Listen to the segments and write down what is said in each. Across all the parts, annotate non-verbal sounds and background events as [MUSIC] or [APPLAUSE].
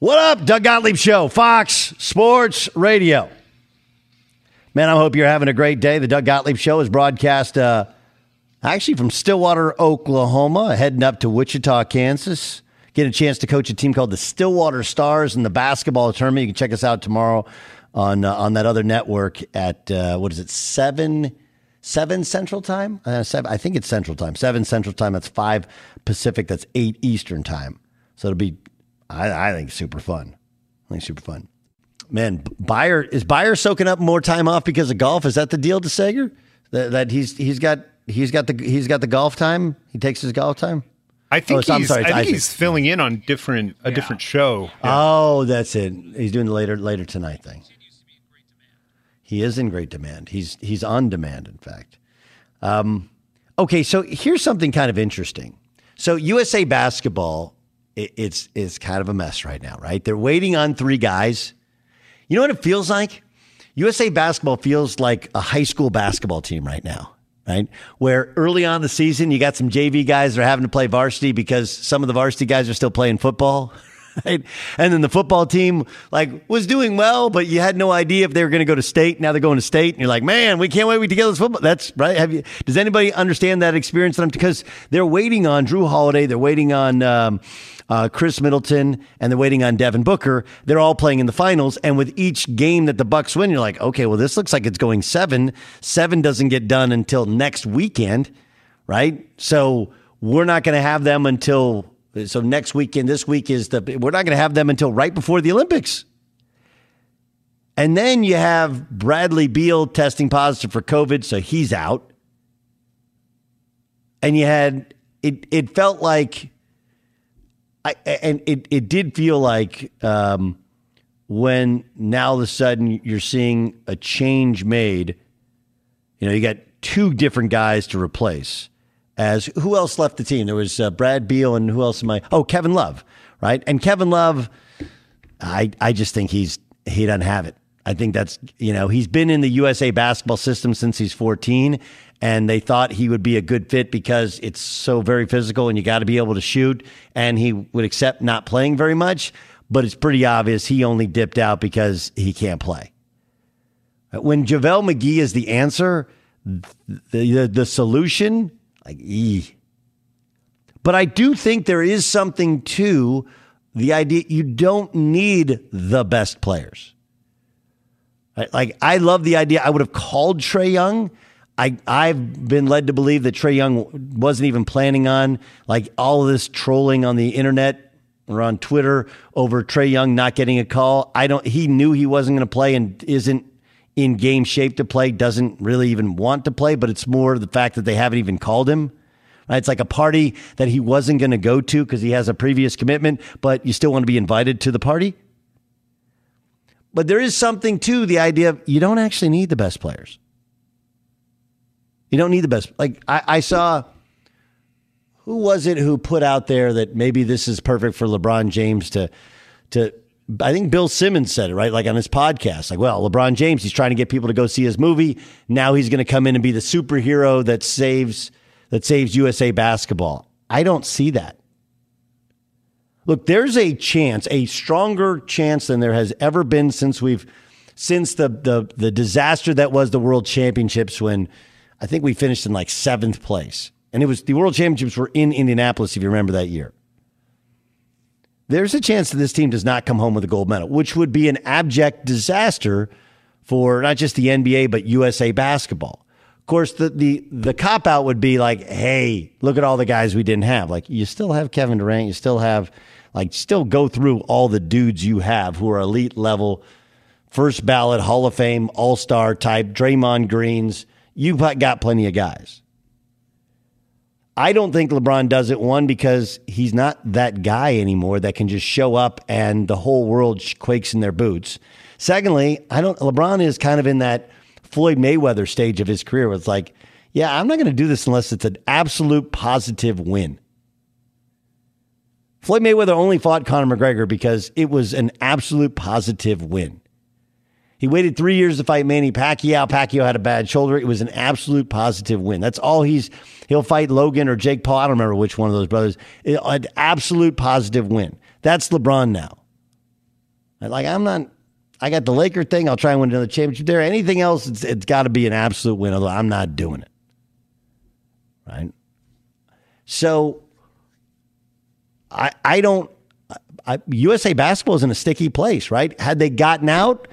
What up, Doug Gottlieb Show, Fox Sports Radio. Man, I hope you're having a great day. The Doug Gottlieb Show is broadcast uh, actually from Stillwater, Oklahoma, heading up to Wichita, Kansas. Get a chance to coach a team called the Stillwater Stars in the basketball tournament. You can check us out tomorrow on uh, on that other network at uh, what is it seven seven Central Time? Uh, seven, I think it's Central Time. Seven Central Time. That's five Pacific. That's eight Eastern Time. So it'll be I, I think super fun. I think super fun. Man, Buyer is Buyer soaking up more time off because of golf. Is that the deal to Sager? That, that he's he's got he's got the he's got the golf time. He takes his golf time. I think Oh, I'm he's sorry, I think he's filling in on different a different show. Oh, that's it. He's doing the later later tonight thing. He is in great demand. He's he's on demand, in fact. Um, okay, so here's something kind of interesting. So USA basketball, it, it's is kind of a mess right now, right? They're waiting on three guys. You know what it feels like? USA basketball feels like a high school basketball team right now, right? Where early on the season, you got some JV guys that are having to play varsity because some of the varsity guys are still playing football. [LAUGHS] right? And then the football team like was doing well, but you had no idea if they were going to go to state. Now they're going to state, and you're like, man, we can't wait to get this football. That's right. Have you? Does anybody understand that experience? Because they're waiting on Jrue Holiday, they're waiting on. Um, uh, Khris Middleton, and they're waiting on Devin Booker. They're all playing in the finals, and with each game that the Bucks win, you're like, okay, well, this looks like it's going seven. Seven doesn't get done until next weekend, right? So we're not going to have them until so next weekend. This week is the we're not going to have them until right before the Olympics. And then you have Bradley Beal testing positive for COVID, so he's out. And you had it. It felt like I, and it, it did feel like um, when now all of a sudden you're seeing a change made, you know, you got two different guys to replace. As who else left the team? There was uh, Brad Beal and who else am I? Oh, Kevin Love, right? And Kevin Love, I I just think he's he doesn't have it. I think that's you know he's been in the USA basketball system since he's 14, and they thought he would be a good fit because it's so very physical and you got to be able to shoot. And he would accept not playing very much, but it's pretty obvious he only dipped out because he can't play. When JaVale McGee is the answer, the, the, the solution, like, ee. But I do think there is something to the idea you don't need the best players. Like, I love the idea. I would have called Trae Young I I've been led to believe that Trae Young wasn't even planning on like all of this trolling on the internet or on Twitter over Trae Young not getting a call. I don't. He knew he wasn't going to play and isn't in game shape to play. Doesn't really even want to play. But it's more the fact that they haven't even called him. It's like a party that he wasn't going to go to because he has a previous commitment, but you still want to be invited to the party. But there is something to the idea of you don't actually need the best players. You don't need the best. Like I, I saw, who was it who put out there that maybe this is perfect for LeBron James to, to. I think Bill Simmons said it right, like on his podcast. Like, well, LeBron James, he's trying to get people to go see his movie. Now he's going to come in and be the superhero that saves that saves USA basketball. I don't see that. Look, there's a chance, a stronger chance than there has ever been since we've since the the the disaster that was the World Championships when I think we finished in like seventh place. And it was the World Championships were in Indianapolis, if you remember that year. There's a chance that this team does not come home with a gold medal, which would be an abject disaster for not just the NBA, but USA basketball. Of course, the, the, the cop out would be like, hey, look at all the guys we didn't have. Like, you still have Kevin Durant, you still have, like, still go through all the dudes you have who are elite level, first ballot, Hall of Fame, all star type, Draymond Greens you've got plenty of guys. I don't think LeBron does it, one, because he's not that guy anymore that can just show up and the whole world quakes in their boots. Secondly, I don't, LeBron is kind of in that Floyd Mayweather stage of his career where it's like, yeah, I'm not going to do this unless it's an absolute positive win. Floyd Mayweather only fought Conor McGregor because it was an absolute positive win. He waited three years to fight Manny Pacquiao. Pacquiao had a bad shoulder. It was an absolute positive win. That's all he's. He'll fight Logan or Jake Paul. I don't remember which one of those brothers. It, An absolute positive win. That's LeBron now. Like I'm not. I got the Laker thing. I'll try and win another championship there. Anything else, it's, it's got to be an absolute win. Although I'm not doing it. Right. So I I don't. I, USA basketball is in a sticky place, right? Had they gotten out,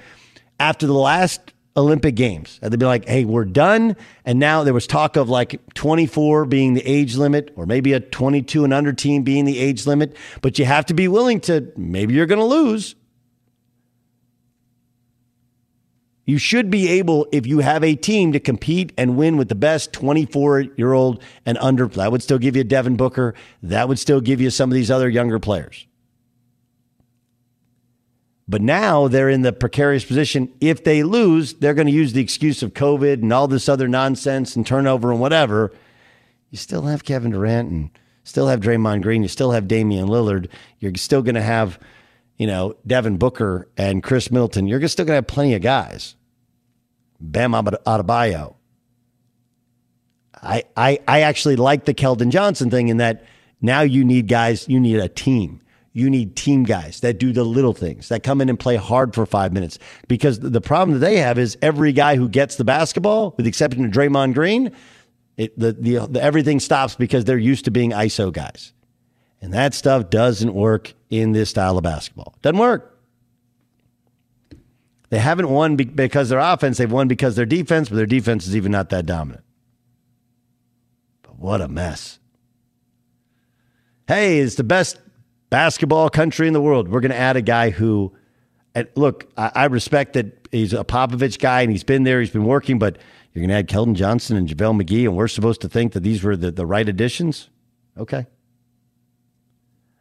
after the last Olympic Games. Had they been like, hey, we're done. And now there was talk of like 24 being the age limit, or maybe a 22 and under team being the age limit. But you have to be willing to, maybe you're going to lose. You should be able, if you have a team, to compete and win with the best 24 year old and under. That would still give you Devin Booker. That would still give you some of these other younger players. But now they're in the precarious position. If they lose, they're going to use the excuse of COVID and all this other nonsense and turnover and whatever. You still have Kevin Durant and still have Draymond Green. You still have Damian Lillard. You're still going to have, you know, Devin Booker and Khris Middleton. You're still going to have plenty of guys. Bam Adebayo. I, I, I actually like the Keldon Johnson thing in that now you need guys, you need a team. You need team guys that do the little things, that come in and play hard for five minutes. Because the problem that they have is every guy who gets the basketball, with the exception of Draymond Green, it, the, the, the everything stops because they're used to being ISO guys. And that stuff doesn't work in this style of basketball. Doesn't work. They haven't won because their offense, they've won because their defense, but their defense is even not that dominant. But what a mess. Hey, it's the best basketball country in the world. We're going to add a guy who, look, I, I respect that he's a Popovich guy and he's been there, he's been working, but you're going to add Keldon Johnson and JaVale McGee, and we're supposed to think that these were the, the right additions? Okay.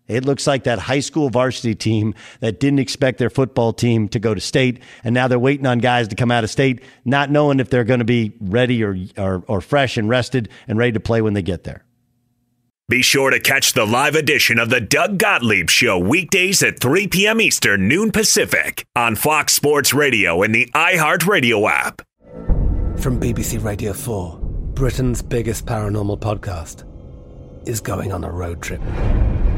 It looks like that high school varsity team that didn't expect their football team to go to state, and now they're waiting on guys to come out of state, not knowing if they're going to be ready or, or, or fresh and rested and ready to play when they get there. Be sure to catch the live edition of the Doug Gottlieb Show weekdays at 3 p.m. Eastern, noon Pacific on Fox Sports Radio and the iHeartRadio app. From BBC Radio 4, Britain's biggest paranormal podcast is going on a road trip.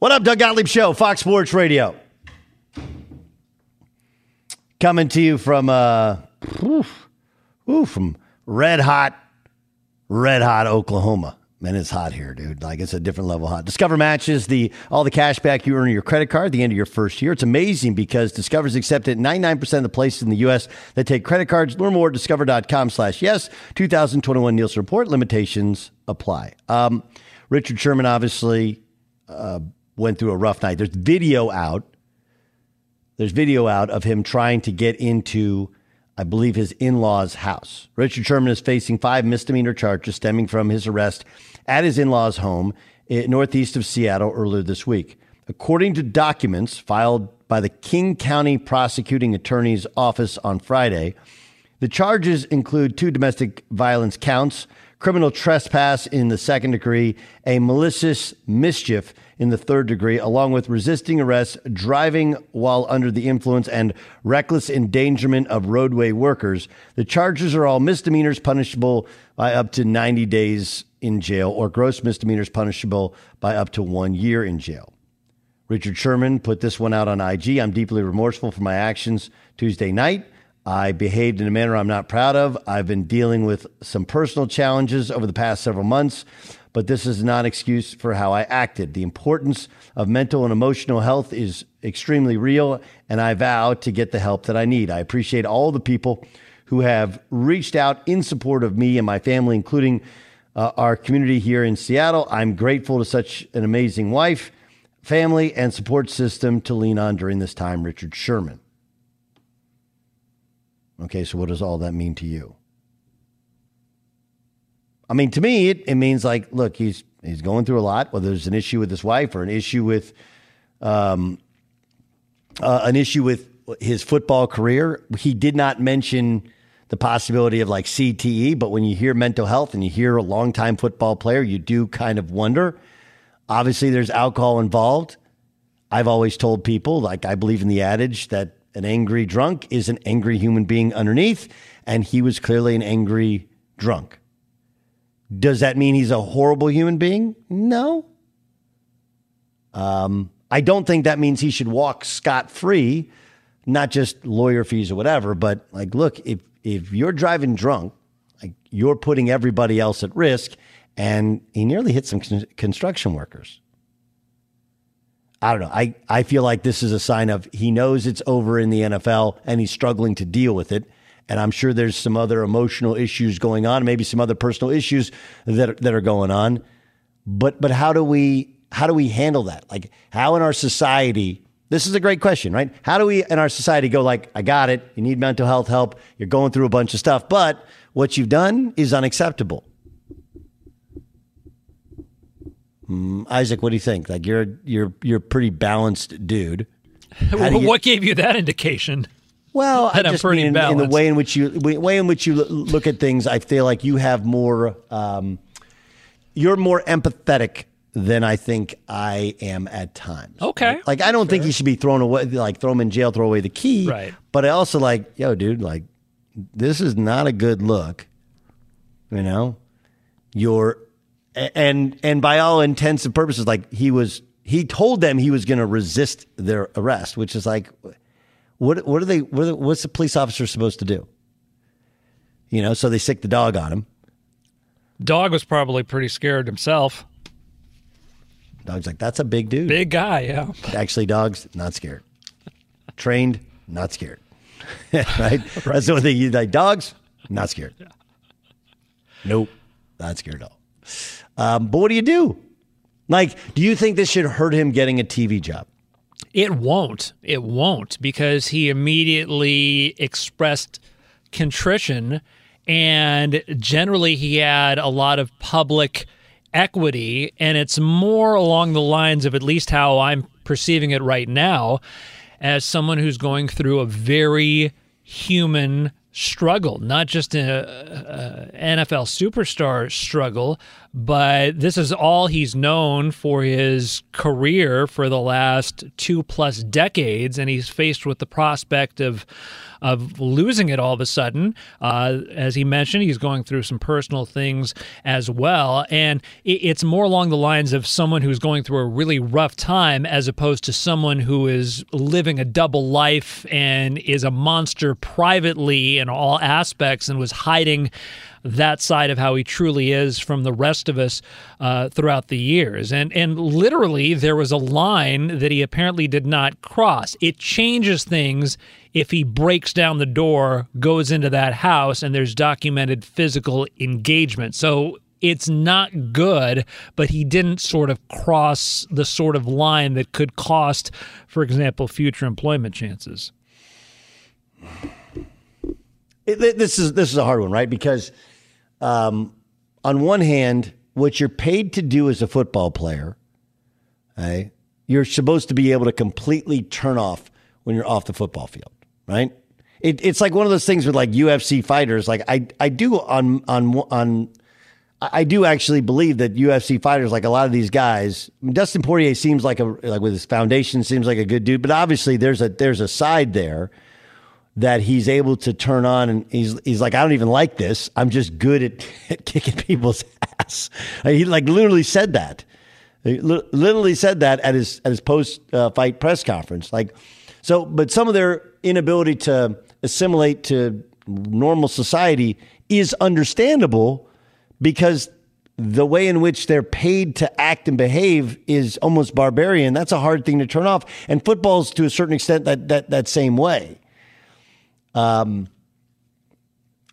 What up, Doug Gottlieb Show, Fox Sports Radio. Coming to you from uh oof, oof, from red hot, red hot Oklahoma. Man, it's hot here, dude. Like it's a different level hot. Discover matches the all the cash back you earn on your credit card at the end of your first year. It's amazing because Discover's accepted 99% of the places in the U.S. that take credit cards. Learn more at discover.com slash yes. 2021 Nielsen Report. Limitations apply. Um, Richard Sherman obviously uh, went through a rough night. There's video out. There's video out of him trying to get into I believe, his in law's house. Richard Sherman is facing five misdemeanor charges stemming from his arrest at his in law's home northeast of Seattle earlier this week. According to documents filed by the King County Prosecuting Attorney's Office on Friday, the charges include two domestic violence counts, criminal trespass in the second degree, a malicious mischief in the third degree, along with resisting arrest, driving while under the influence, and reckless endangerment of roadway workers. The charges are all misdemeanors punishable by up to 90 days in jail or gross misdemeanors punishable by up to one year in jail. Richard Sherman put this one out on IG. I'm deeply remorseful for my actions Tuesday night. I behaved in a manner I'm not proud of. I've been dealing with some personal challenges over the past several months, but this is not an excuse for how I acted. The importance of mental and emotional health is extremely real, and I vow to get the help that I need. I appreciate all the people who have reached out in support of me and my family, including uh, our community here in Seattle. I'm grateful to such an amazing wife, family, and support system to lean on during this time, Richard Sherman. Okay, so what does all that mean to you? I mean, to me, it, it means like, look, he's he's going through a lot. Whether there's an issue with his wife or an issue with, um, uh, an issue with his football career, he did not mention the possibility of like CTE. But when you hear mental health and you hear a longtime football player, you do kind of wonder. Obviously, there's alcohol involved. I've always told people, like I believe in the adage that an angry drunk is an angry human being underneath, and he was clearly an angry drunk. Does that mean he's a horrible human being? No. Um, I don't think that means he should walk scot free, not just lawyer fees or whatever. But like, look, if if you're driving drunk, like you're putting everybody else at risk. And he nearly hit some con- construction workers. I don't know. I, I feel like this is a sign of he knows it's over in the NFL and he's struggling to deal with it. And I'm sure there's some other emotional issues going on, maybe some other personal issues that that are going on. But but how do we how do we handle that? Like how in our society this is a great question, right? How do we in our society go like, I got it, you need mental health help, you're going through a bunch of stuff, but what you've done is unacceptable. Mm, Isaac, what do you think? Like you're you're you're a pretty balanced dude. [LAUGHS] you, what gave you that indication? Well, that I just mean in, in, the way in which you way in which you look at things, I feel like you have more. Um, you're more empathetic than I think I am at times. Okay. Like, like I don't sure. think he should be thrown away, like throw him in jail, throw away the key. Right. But I also like, yo, dude, like this is not a good look. You know, you're and and by all intents and purposes, like he was, he told them he was going to resist their arrest, which is like, what what are they? What are, what's the police officer supposed to do? You know, so they sick the dog on him. Dog was probably pretty scared himself. Dog's like, that's a big dude, big guy. Yeah. Actually, dogs not scared. Trained, not scared. right? [LAUGHS] right? That's the one thing you like. Dogs, not scared. Yeah. Nope, not scared at all. Um, but what do you do? Like, do you think this should hurt him getting a TV job? It won't. It won't because he immediately expressed contrition and generally he had a lot of public equity and it's more along the lines of at least how I'm perceiving it right now as someone who's going through a very human struggle, not just an NFL superstar struggle, but this is all he's known for his career for the last two plus decades, and he's faced with the prospect of of losing it all of a sudden. Uh, as he mentioned, he's going through some personal things as well, and it, it's more along the lines of someone who's going through a really rough time, as opposed to someone who is living a double life and is a monster privately in all aspects and was hiding that side of how he truly is from the rest of us uh, throughout the years. And and literally, there was a line that he apparently did not cross. It changes things if he breaks down the door, goes into that house, and there's documented physical engagement. So it's not good, but he didn't sort of cross the sort of line that could cost, for example, future employment chances. It, this is this is a hard one, right? Because um, on one hand, what you're paid to do as a football player, okay, you're supposed to be able to completely turn off when you're off the football field, right? It, it's like one of those things with like UFC fighters. Like I, I do on on on I do actually believe that UFC fighters, like a lot of these guys, Dustin Poirier seems like a like with his foundation seems like a good dude, but obviously there's a there's a side there that he's able to turn on and he's he's like I don't even like this. I'm just good at, [LAUGHS] at kicking people's [LAUGHS] ass. He like literally said that. He literally said that at his at his post uh, fight press conference. Like so, but some of their inability to assimilate to normal society is understandable because the way in which they're paid to act and behave is almost barbarian. That's a hard thing to turn off. And football's to a certain extent that that that same way. Um,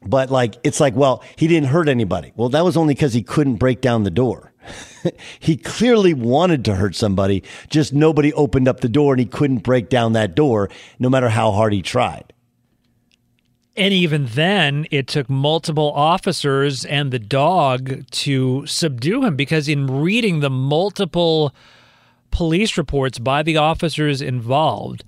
but like it's like, well, he didn't hurt anybody. Well, that was only because he couldn't break down the door. [LAUGHS] he clearly wanted to hurt somebody, just nobody opened up the door and he couldn't break down that door, no matter how hard he tried. And even then, it took multiple officers and the dog to subdue him because, in reading the multiple police reports by the officers involved,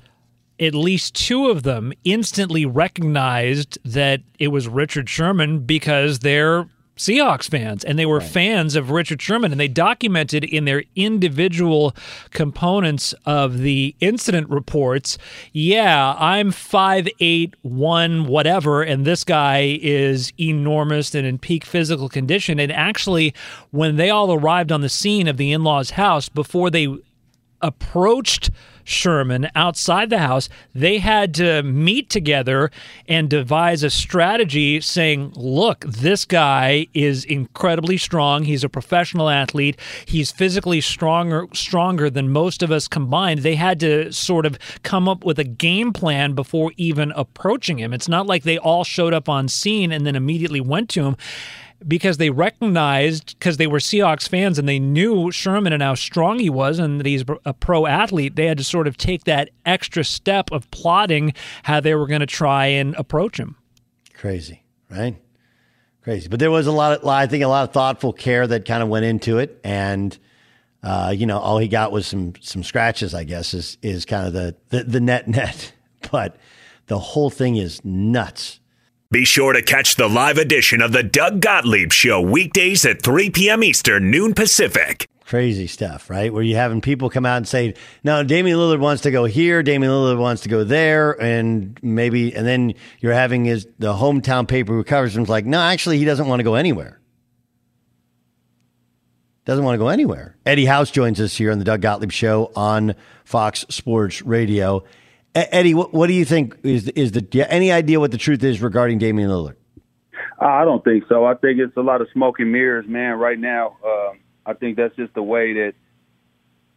at least two of them instantly recognized that it was Richard Sherman because they're Seahawks fans and they were right. fans of Richard Sherman and they documented in their individual components of the incident reports, yeah, I'm five eight one whatever and this guy is enormous and in peak physical condition and actually when they all arrived on the scene of the in-laws house before they approached Sherman outside the house. They had to meet together and devise a strategy saying, look, this guy is incredibly strong. He's a professional athlete. He's physically stronger stronger than most of us combined. They had to sort of come up with a game plan before even approaching him. It's not like they all showed up on scene and then immediately went to him because they recognized because they were Seahawks fans and they knew Sherman and how strong he was and that he's a pro athlete. They had to sort of take that extra step of plotting how they were going to try and approach him. Crazy, right? Crazy, but there was a lot of I think a lot of thoughtful care that kind of went into it, and uh, you know all he got was some some scratches. I guess is is kind of the the, the net net, [LAUGHS] but the whole thing is nuts. Be sure to catch the live edition of the Doug Gottlieb Show weekdays at 3 p.m. Eastern, noon Pacific. Crazy stuff, right? Where you're having people come out and say, no, Damian Lillard wants to go here, Damian Lillard wants to go there, and maybe, and then you're having his, the hometown paper who covers him's like, no, actually, he doesn't want to go anywhere. Doesn't want to go anywhere. Eddie House joins us here on the Doug Gottlieb Show on Fox Sports Radio. Eddie, what, what do you think is is the any idea what the truth is regarding Damian Lillard? I don't think so. I think it's a lot of smoke and mirrors, man. Right now, uh, I think that's just the way that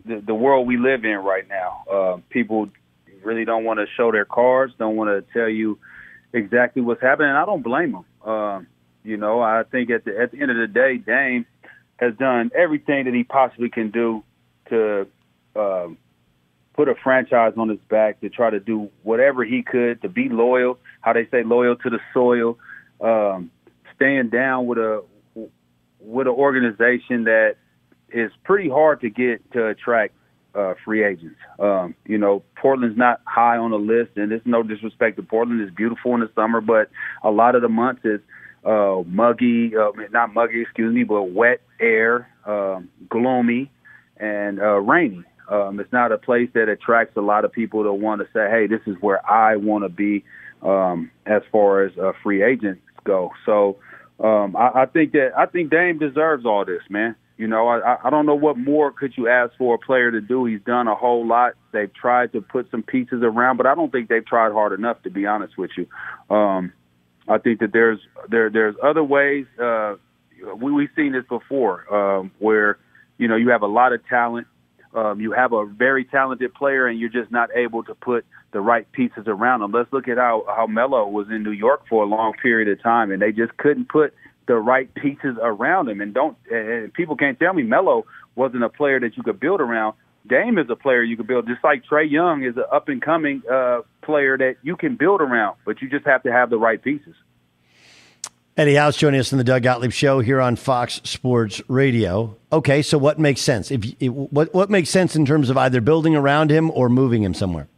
the, the world we live in right now. Uh, people really don't want to show their cards, don't want to tell you exactly what's happening. I don't blame them. Uh, you know, I think at the at the end of the day, Dame has done everything that he possibly can do to um, put a franchise on his back to try to do whatever he could to be loyal, how they say loyal to the soil, um, staying down with a with an organization that is pretty hard to get to attract uh, free agents. Um, you know, Portland's not high on the list, and it's no disrespect to Portland. It's beautiful in the summer, but a lot of the months is uh, muggy, uh, not muggy, excuse me, but wet air, um, gloomy, and uh, rainy. Um, it's not a place that attracts a lot of people to want to say, "Hey, this is where I want to be," um, as far as uh, free agents go. So um, I, I think that I think Dame deserves all this, man. You know, I, I don't know what more could you ask for a player to do. He's done a whole lot. They've tried to put some pieces around, but I don't think they've tried hard enough, to be honest with you. Um, I think that there's there there's other ways. Uh, we we've seen this before, um, where you know you have a lot of talent, um, you have a very talented player, and you're just not able to put the right pieces around them. Let's look at how how Melo was in New York for a long period of time, and they just couldn't put the right pieces around him. And don't and people can't tell me Melo wasn't a player that you could build around. Dame is a player you could build, just like Trae Young is an up and coming uh, player that you can build around, but you just have to have the right pieces. Eddie House joining us in the Doug Gottlieb Show here on Fox Sports Radio. Okay, so what makes sense? If what what makes sense in terms of either building around him or moving him somewhere?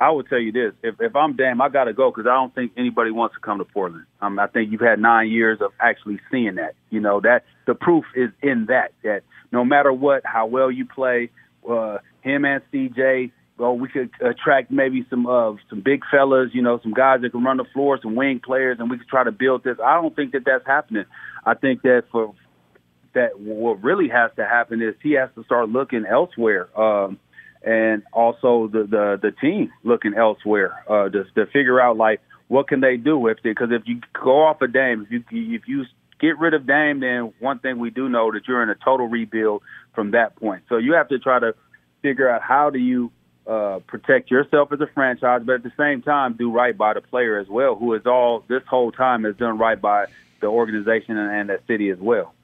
I would tell you this: if if I'm Dame, I got to go because I don't think anybody wants to come to Portland. Um, I think you've had nine years of actually seeing that. You know that the proof is in that that no matter what, how well you play, uh, him and CJ well, we could attract maybe some uh, some big fellas, you know, some guys that can run the floor, some wing players, and we could try to build this. I don't think that that's happening. I think that for that what really has to happen is he has to start looking elsewhere, um, and also the the the team looking elsewhere uh, to to figure out like what can they do with it. Because if you go off of Dame, if you if you get rid of Dame, then one thing we do know that you're in a total rebuild from that point. So you have to try to figure out how do you uh, protect yourself as a franchise, but at the same time, do right by the player as well, who is all this whole time has done right by the organization and, and the city as well.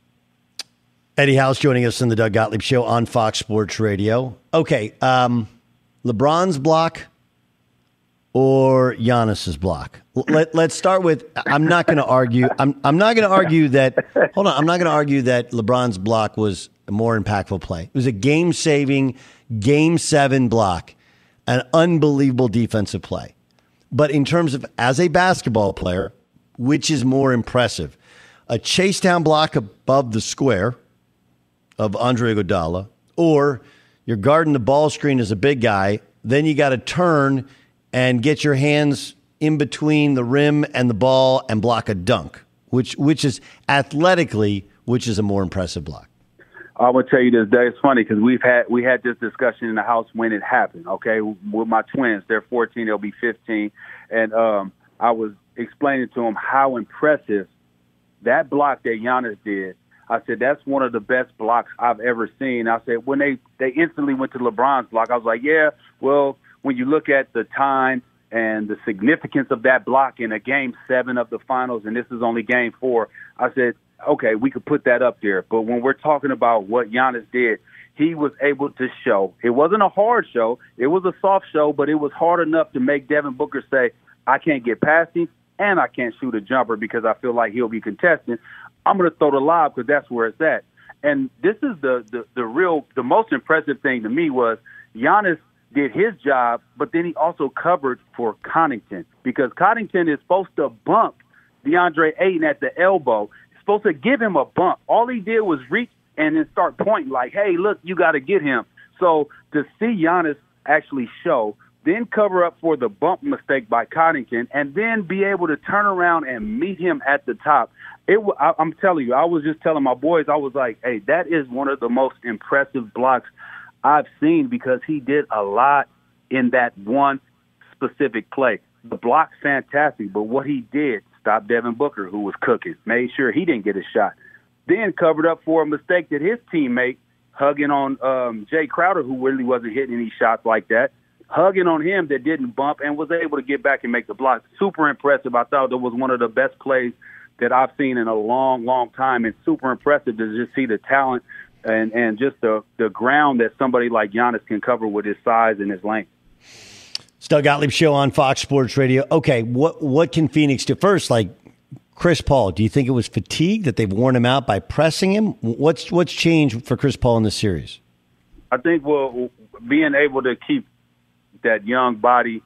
Eddie House joining us in the Doug Gottlieb Show on Fox Sports Radio. Okay, um, LeBron's block or Giannis's block? Let, let's start with. I'm not going to argue. I'm I'm not going to argue that. Hold on. I'm not going to argue that LeBron's block was a more impactful play. It was a game saving game seven block, an unbelievable defensive play. But in terms of as a basketball player, which is more impressive? A chase down block above the square of Andre Iguodala, or you're guarding the ball screen as a big guy, then you got to turn and get your hands in between the rim and the ball and block a dunk, which which is athletically, which is a more impressive block. I'm gonna tell you this day. It's funny because we've had we had this discussion in the house when it happened. Okay, with my twins, they're 14, they'll be 15, and um, I was explaining to them how impressive that block that Giannis did. I said that's one of the best blocks I've ever seen. I said when they they instantly went to LeBron's block, I was like, yeah, well, when you look at the time and the significance of that block in a game seven of the finals, and this is only game four, I said okay, we could put that up there. But when we're talking about what Giannis did, he was able to show. It wasn't a hard show. It was a soft show, but it was hard enough to make Devin Booker say, I can't get past him and I can't shoot a jumper because I feel like he'll be contesting. I'm going to throw the lob because that's where it's at. And this is the, the, the real, the most impressive thing to me was Giannis did his job, but then he also covered for Connaughton because Connaughton is supposed to bump DeAndre Ayton at the elbow He's supposed to give him a bump. All he did was reach and then start pointing like, "Hey, look, you got to get him." So to see Giannis actually show, then cover up for the bump mistake by Connaughton, and then be able to turn around and meet him at the top. It, I, I'm telling you, I was just telling my boys, I was like, "Hey, that is one of the most impressive blocks I've seen because he did a lot in that one specific play. The block's fantastic, but what he did stopped Devin Booker, who was cooking, made sure he didn't get a shot. Then covered up for a mistake that his teammate, hugging on um, Jae Crowder, who really wasn't hitting any shots like that, hugging on him that didn't bump and was able to get back and make the block. Super impressive. I thought that was one of the best plays that I've seen in a long, long time, and super impressive to just see the talent and and just the the ground that somebody like Giannis can cover with his size and his length. It's Doug Gottlieb show on Fox Sports Radio. Okay, what what can Phoenix do first? Like Chris Paul, do you think it was fatigue that they've worn him out by pressing him? What's what's changed for Chris Paul in this series? I think well, being able to keep that young body,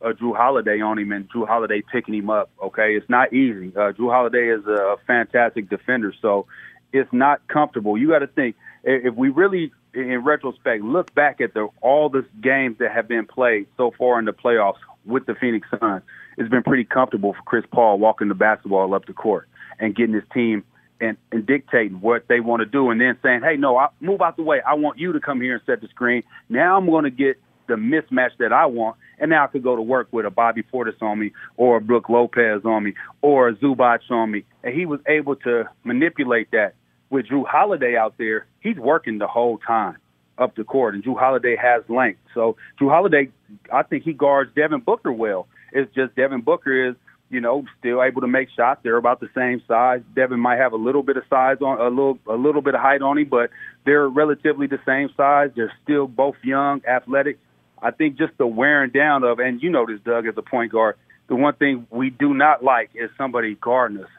uh, Jrue Holiday on him, and Jrue Holiday picking him up. Okay, it's not easy. Uh, Jrue Holiday is a fantastic defender, so it's not comfortable. You got to think if we really in retrospect, look back at the all the games that have been played so far in the playoffs with the Phoenix Suns, it's been pretty comfortable for Chris Paul walking the basketball up the court and getting his team and, and dictating what they want to do, and then saying, "Hey, no, I, move out the way. I want you to come here and set the screen. Now I'm going to get the mismatch that I want, and now I could go to work with a Bobby Portis on me, or a Brook Lopez on me, or a Zubac on me, and he was able to manipulate that. With Jrue Holiday out there, he's working the whole time up the court, and Jrue Holiday has length. So Jrue Holiday, I think he guards Devin Booker well. It's just Devin Booker is you know, still able to make shots. They're about the same size. Devin might have a little bit of size on a little a little bit of height on him, but they're relatively the same size. They're still both young, athletic. I think just the wearing down of, and you know this, Doug, as a point guard, the one thing we do not like is somebody guarding us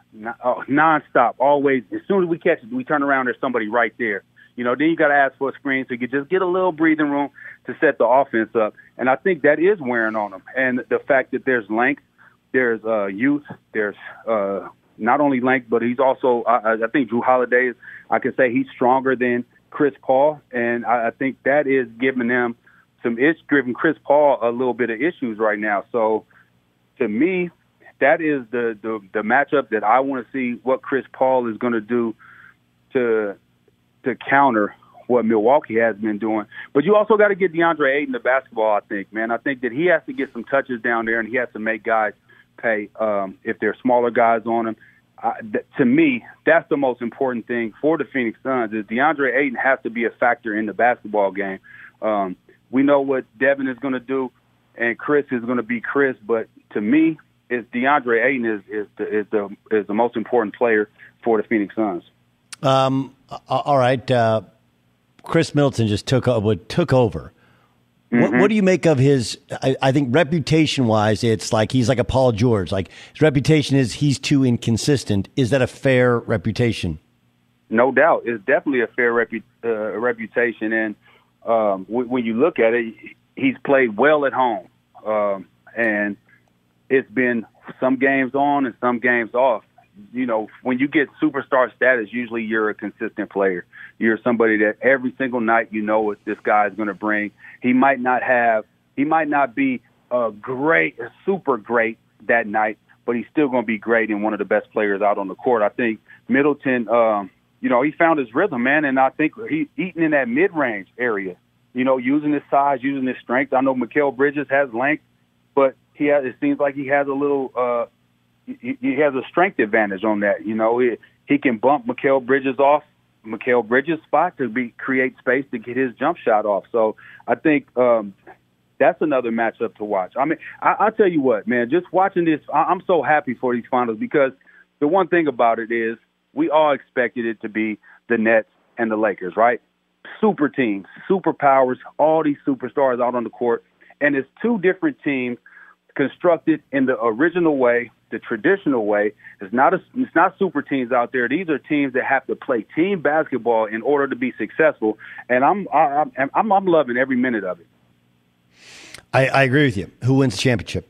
oh, nonstop. Always, as soon as we catch it, we turn around. There's somebody right there. You know, then you got to ask for a screen so you can just get a little breathing room to set the offense up. And I think that is wearing on them. And the fact that there's length there's uh, youth. There's uh, not only length, but he's also. I, I think Jrue Holiday. I can say he's stronger than Chris Paul, and I, I think that is giving them some. It's giving Chris Paul a little bit of issues right now. So, to me, that is the the, the matchup that I want to see what Chris Paul is going to do to to counter what Milwaukee has been doing. But you also got to get DeAndre Ayton the basketball. I think, man. I think that he has to get some touches down there, and he has to make guys pay um, if there's smaller guys on him. Uh, th- to me, that's the most important thing for the Phoenix Suns is DeAndre Ayton has to be a factor in the basketball game. Um, we know what Devin is going to do, and Chris is going to be Chris. But to me, is DeAndre Ayton is is the, is the is the most important player for the Phoenix Suns. Um, all right, uh, Khris Middleton just took over, took over Mm-hmm. What, what, do you make of his? I, I think reputation wise, it's like he's like a Paul George. Like his reputation is he's too inconsistent. Is that a fair reputation? No doubt, it's definitely a fair repu- uh, reputation. And um, w- when you look at it, he's played well at home, um, and it's been some games on and some games off you know, when you get superstar status, usually you're a consistent player. You're somebody that every single night you know what this guy is going to bring. He might not have, he might not be a great, super great that night, but he's still going to be great and one of the best players out on the court. I think Middleton, um, you know, he found his rhythm, man, and I think he's eating in that mid-range area. You know, using his size, using his strength. I know Mikal Bridges has length, but he has, it seems like he has a little. uh he, he has a strength advantage on that. You know, he, he can bump Mikal Bridges off Mikal Bridges' spot to be create space to get his jump shot off. So I think um, that's another matchup to watch. I mean, I, I'll tell you what, man, just watching this, I, I'm so happy for these finals because the one thing about it is we all expected it to be the Nets and the Lakers, right? Super teams, super powers, all these superstars out on the court, and it's two different teams constructed in the original way the traditional way. It's not a, it's not super teams out there. These are teams that have to play team basketball in order to be successful. And I'm I, I'm I'm, I'm loving every minute of it. I, I agree with you. Who wins the championship?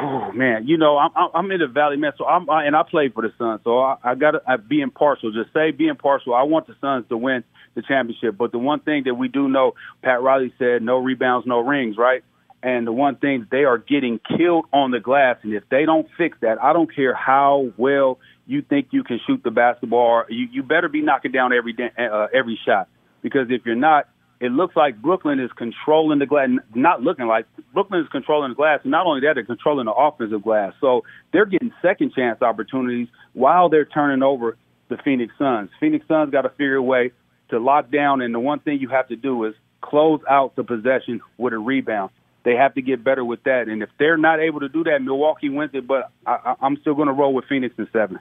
Oh man, you know I'm I'm in the Valley man, so I'm I, and I play for the Suns, so I, I got to be impartial. Just say be impartial. I want the Suns to win the championship, but the one thing that we do know, Pat Riley said, no rebounds, no rings, right? And the one thing they are getting killed on the glass, and if they don't fix that, I don't care how well you think you can shoot the basketball. You you better be knocking down every uh, every shot because if you're not, it looks like Brooklyn is controlling the glass. Not looking like Brooklyn is controlling the glass. Not only that, they're controlling the offensive glass. So they're getting second chance opportunities while they're turning over the Phoenix Suns. Phoenix Suns got to figure a way to lock down, and the one thing you have to do is close out the possession with a rebound they have to get better with that. And if they're not able to do that, Milwaukee wins it. But I, am still going to roll with Phoenix in seven.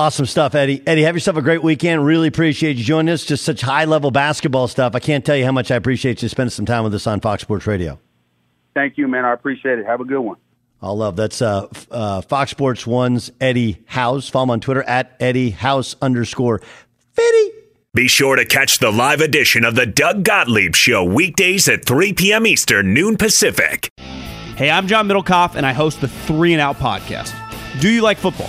Awesome stuff, Eddie. Eddie, have yourself a great weekend. Really appreciate you joining us. Just such high level basketball stuff. I can't tell you how much I appreciate you spending some time with us on Fox Sports Radio. Thank you, man. I appreciate it. Have a good one. All love. That's uh, uh, Fox Sports One's Eddie House. Follow him on Twitter at Eddie House underscore Fitty. Be sure to catch the live edition of the Doug Gottlieb Show weekdays at 3 p.m. Eastern, noon Pacific. Hey, I'm John Middlekauff, and I host the Three and Out podcast. Do you like football?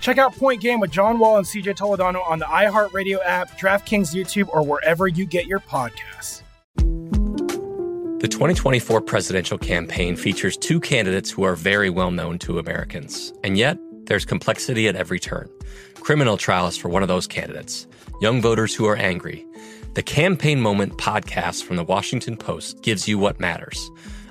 Check out Point Game with John Wall and CJ Toledano on the iHeartRadio app, DraftKings YouTube, or wherever you get your podcasts. The 2024 presidential campaign features two candidates who are very well known to Americans. And yet, there's complexity at every turn. Criminal trials for one of those candidates, young voters who are angry. The Campaign Moment podcast from the Washington Post gives you what matters.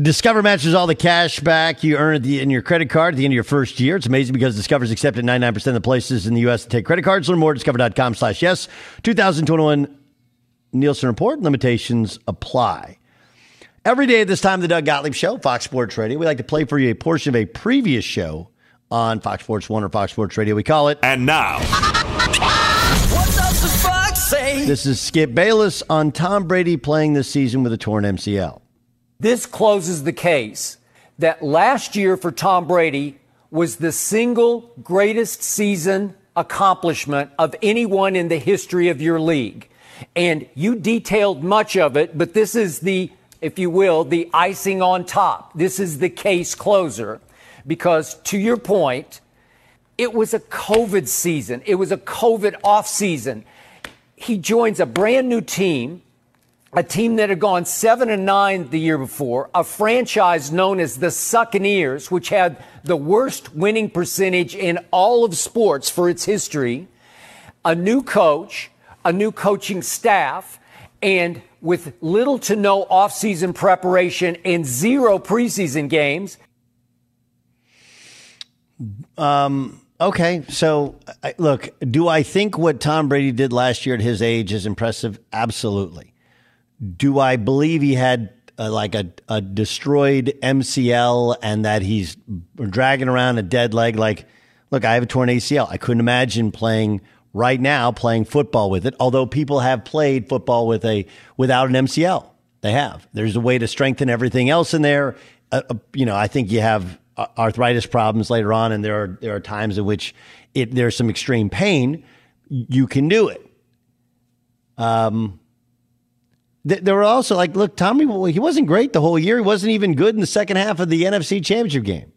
Discover matches all the cash back you earn at the, in your credit card at the end of your first year. It's amazing because Discover's accepted 99% of the places in the U.S. to take credit cards. Learn more at discover.com slash yes. 2021 Nielsen Report. Limitations apply. Every day at this time, the Doug Gottlieb Show, Fox Sports Radio, we like to play for you a portion of a previous show on Fox Sports 1 or Fox Sports Radio. We call it. And now. What does the fox say? This is Skip Bayless on Tom Brady playing this season with a torn MCL. This closes the case that last year for Tom Brady was the single greatest season accomplishment of anyone in the history of your league. And you detailed much of it, but this is the, if you will, the icing on top. This is the case closer because to your point, it was a COVID season. It was a COVID off season. He joins a brand new team a team that had gone seven and nine the year before, a franchise known as the Succaneers, which had the worst winning percentage in all of sports for its history, a new coach, a new coaching staff, And with little to no offseason preparation and zero preseason games, Um, okay, so look, do I think what Tom Brady did last year at his age is impressive? Absolutely. Do I believe he had uh, like a, a destroyed MCL and that he's dragging around a dead leg? Like, look, I have a torn ACL. I couldn't imagine playing right now playing football with it. Although people have played football with a without an MCL, they have. There's a way to strengthen everything else in there. Uh, uh, you know, I think you have uh, arthritis problems later on, and there are there are times in which it there's some extreme pain. You can do it. Um, there were also like, look, Tommy, well, he wasn't great the whole year. He wasn't even good in the second half of the NFC Championship game.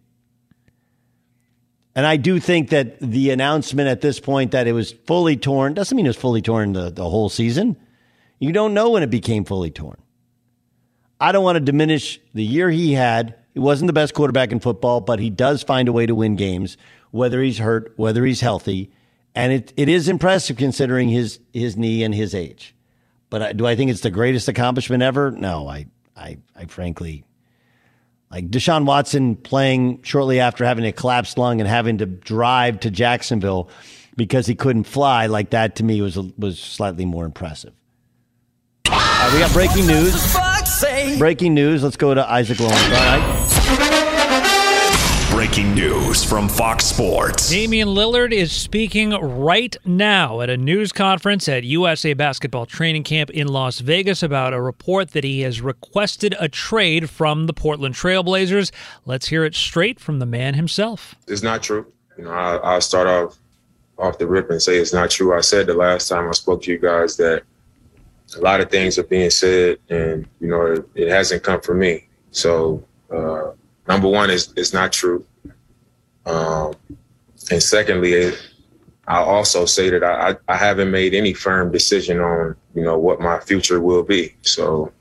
And I do think that the announcement at this point that it was fully torn doesn't mean it was fully torn the, the whole season. You don't know when it became fully torn. I don't want to diminish the year he had. He wasn't the best quarterback in football, but he does find a way to win games, whether he's hurt, whether he's healthy. And it, it is impressive considering his, his knee and his age. But I, do I think it's the greatest accomplishment ever? No, I, I, I frankly, like Deshaun Watson playing shortly after having a collapsed lung and having to drive to Jacksonville because he couldn't fly, like that to me was, was slightly more impressive. We got breaking news. Breaking news. Let's go to Isaac Lowenstein. Breaking news from Fox Sports. Damian Lillard is speaking right now at a news conference at USA Basketball Training Camp in Las Vegas about a report that he has requested a trade from the Portland Trailblazers. Let's hear it straight from the man himself. It's not true. You know, I, I'll start off off the rip and say it's not true. I said the last time I spoke to you guys that a lot of things are being said, and you know, it, it hasn't come from me. So, uh, number one is it's not true. Um, and secondly, I'll also say that I, I haven't made any firm decision on you know what my future will be. So,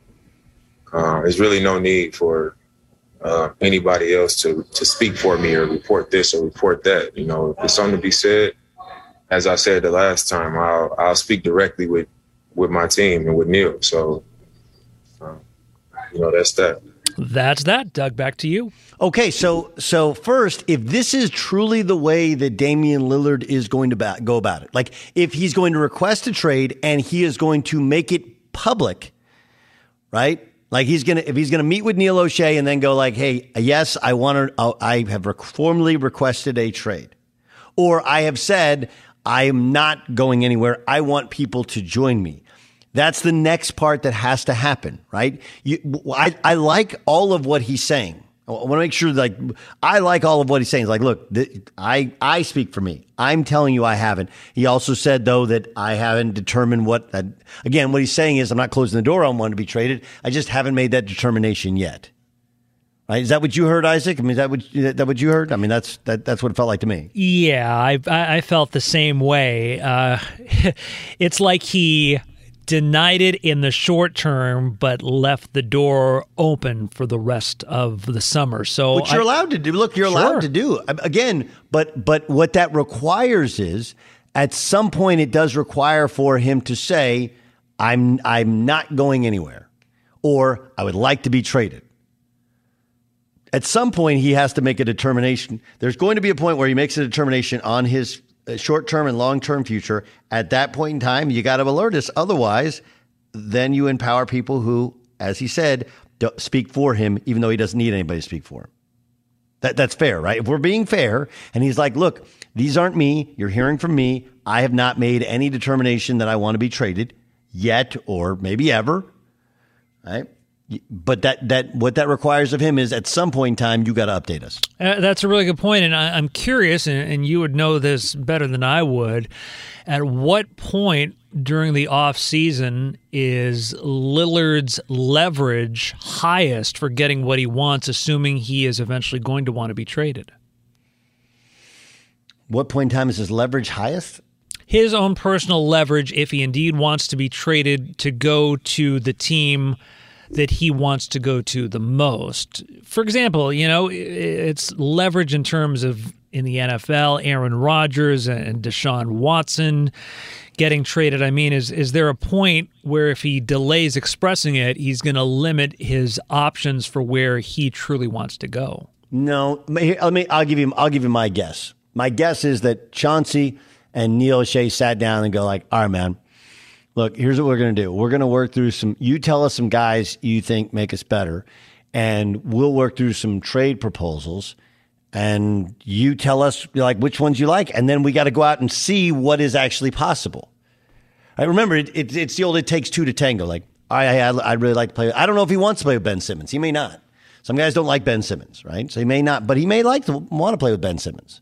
uh, there's really no need for uh, anybody else to to speak for me or report this or report that. You know, if there's something to be said, as I said the last time, I'll I'll speak directly with with my team and with Neil. So, um, you know, that's that. That's that. Doug, back to you. Okay, so so first, if this is truly the way that Damian Lillard is going to ba- go about it, like if he's going to request a trade and he is going to make it public, right? Like he's gonna if he's gonna meet with Neil Olshey and then go like, "Hey, yes, I want to. Uh, I have rec- formally requested a trade," or I have said I am not going anywhere. I want people to join me. That's the next part that has to happen, right? You, I, I like all of what he's saying. I want to make sure, like, I like all of what he's saying. It's like, look, th- I, I speak for me. I'm telling you I haven't. He also said, though, that I haven't determined what, uh, again, what he's saying is I'm not closing the door on one to be traded. I just haven't made that determination yet. Right? Is that what you heard, Isaac? I mean, is that what, that what you heard? I mean, that's, that, that's what it felt like to me. Yeah, I, I I felt the same way. Uh, [LAUGHS] it's like he denied it in the short term, but left the door open for the rest of the summer. So Which you're I- allowed to do. Look, you're Sure. allowed to do. Again, but but what that requires is at some point it does require for him to say, I'm I'm not going anywhere. Or I would like to be traded. At some point he has to make a determination. There's going to be a point where he makes a determination on his short term and long term future. At that point in time, you got to alert us. Otherwise, then you empower people who, as he said, don't speak for him, even though he doesn't need anybody to speak for him. That, that's fair, right? If we're being fair, and he's like, look, these aren't me. You're hearing from me. I have not made any determination that I want to be traded yet, or maybe ever. Right? But that, that what that requires of him is at some point in time, you got to update us. Uh, that's a really good point, and I, I'm curious, and, and you would know this better than I would. At what point during the off season is Lillard's leverage highest for getting what he wants, assuming he is eventually going to want to be traded? What point in time is his leverage highest? His own personal leverage, if he indeed wants to be traded to go to the team that he wants to go to the most. For example, you know, it's leverage in terms of in the NFL, Aaron Rodgers and Deshaun Watson getting traded. I mean, is is there a point where if he delays expressing it, he's going to limit his options for where he truly wants to go? No, let me. I'll give you. I'll give you my guess. My guess is that Chauncey and Neil Olshey sat down and go like, "All right, man, look, here's what we're going to do. We're going to work through some. You tell us some guys you think make us better, and we'll work through some trade proposals." And you tell us like which ones you like, and then we got to go out and see what is actually possible. I remember it, it, it's the old "it takes two to tango." Like I, I, I'd really like to play. I don't know if he wants to play with Ben Simmons. He may not. Some guys don't like Ben Simmons, right? So he may not, but he may like to want to play with Ben Simmons.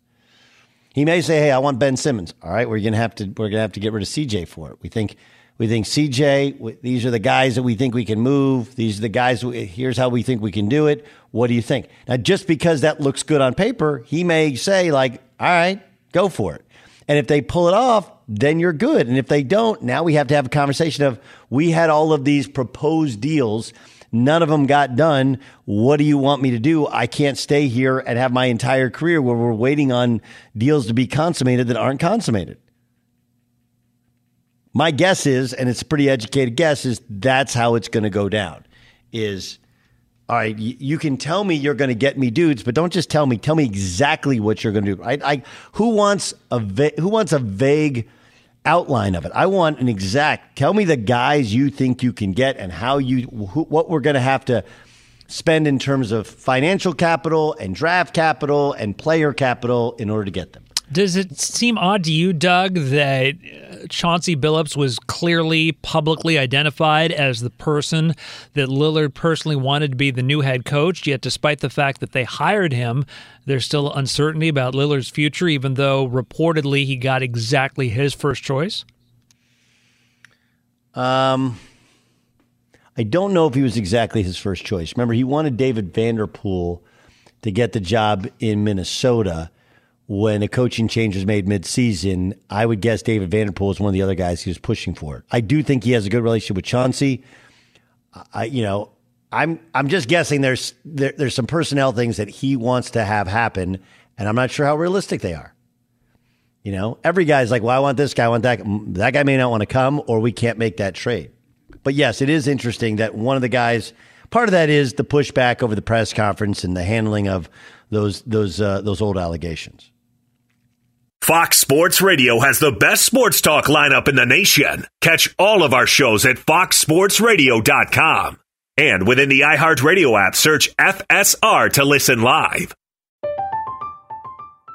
He may say, "Hey, I want Ben Simmons." All right, we're gonna have to we're gonna have to get rid of CJ for it. We think we think CJ. These are the guys that we think we can move. These are the guys. Here's how we think we can do it. What do you think? Now, just because that looks good on paper, he may say like, "All right, go for it." And if they pull it off, then you're good. And if they don't, now we have to have a conversation of we had all of these proposed deals None of them got done. What do you want me to do? I can't stay here and have my entire career where we're waiting on deals to be consummated that aren't consummated. My guess is, and it's a pretty educated guess, is that's how it's going to go down. Is all right. You can tell me you're going to get me dudes, but don't just tell me. Tell me exactly what you're going to do. Right? I, who wants a va- who wants a vague outline of it. I want an exact. Tell me the guys you think you can get and how you what we're going to have to spend in terms of financial capital and draft capital and player capital in order to get them. Does it seem odd to you, Doug, that Chauncey Billups was clearly publicly identified as the person that Lillard personally wanted to be the new head coach? Yet, despite the fact that they hired him, there's still uncertainty about Lillard's future, even though reportedly he got exactly his first choice? Um, I don't know if he was exactly his first choice. Remember, he wanted David Vanderpool to get the job in Minnesota when a coaching change was made midseason, I would guess David Vanderpool is one of the other guys he was pushing for. I do think he has a good relationship with Chauncey. I, you know, I'm I'm just guessing there's there, there's some personnel things that he wants to have happen, and I'm not sure how realistic they are. You know, every guy's like, well, I want this guy, I want that. That guy may not want to come, or we can't make that trade. But yes, it is interesting that one of the guys. Part of that is the pushback over the press conference and the handling of those those uh, those old allegations. Fox Sports Radio has the best sports talk lineup in the nation. Catch all of our shows at foxsportsradio.com. And within the iHeartRadio app, search FSR to listen live.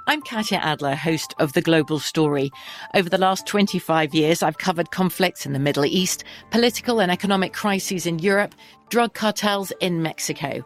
I'm Katya Adler, host of The Global Story. Over the last 25 years, I've covered conflicts in the Middle East, political and economic crises in Europe, drug cartels in Mexico.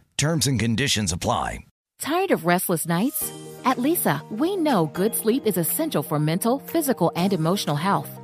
Terms and conditions apply. Tired of restless nights? At Leesa, we know good sleep is essential for mental, physical, and emotional health.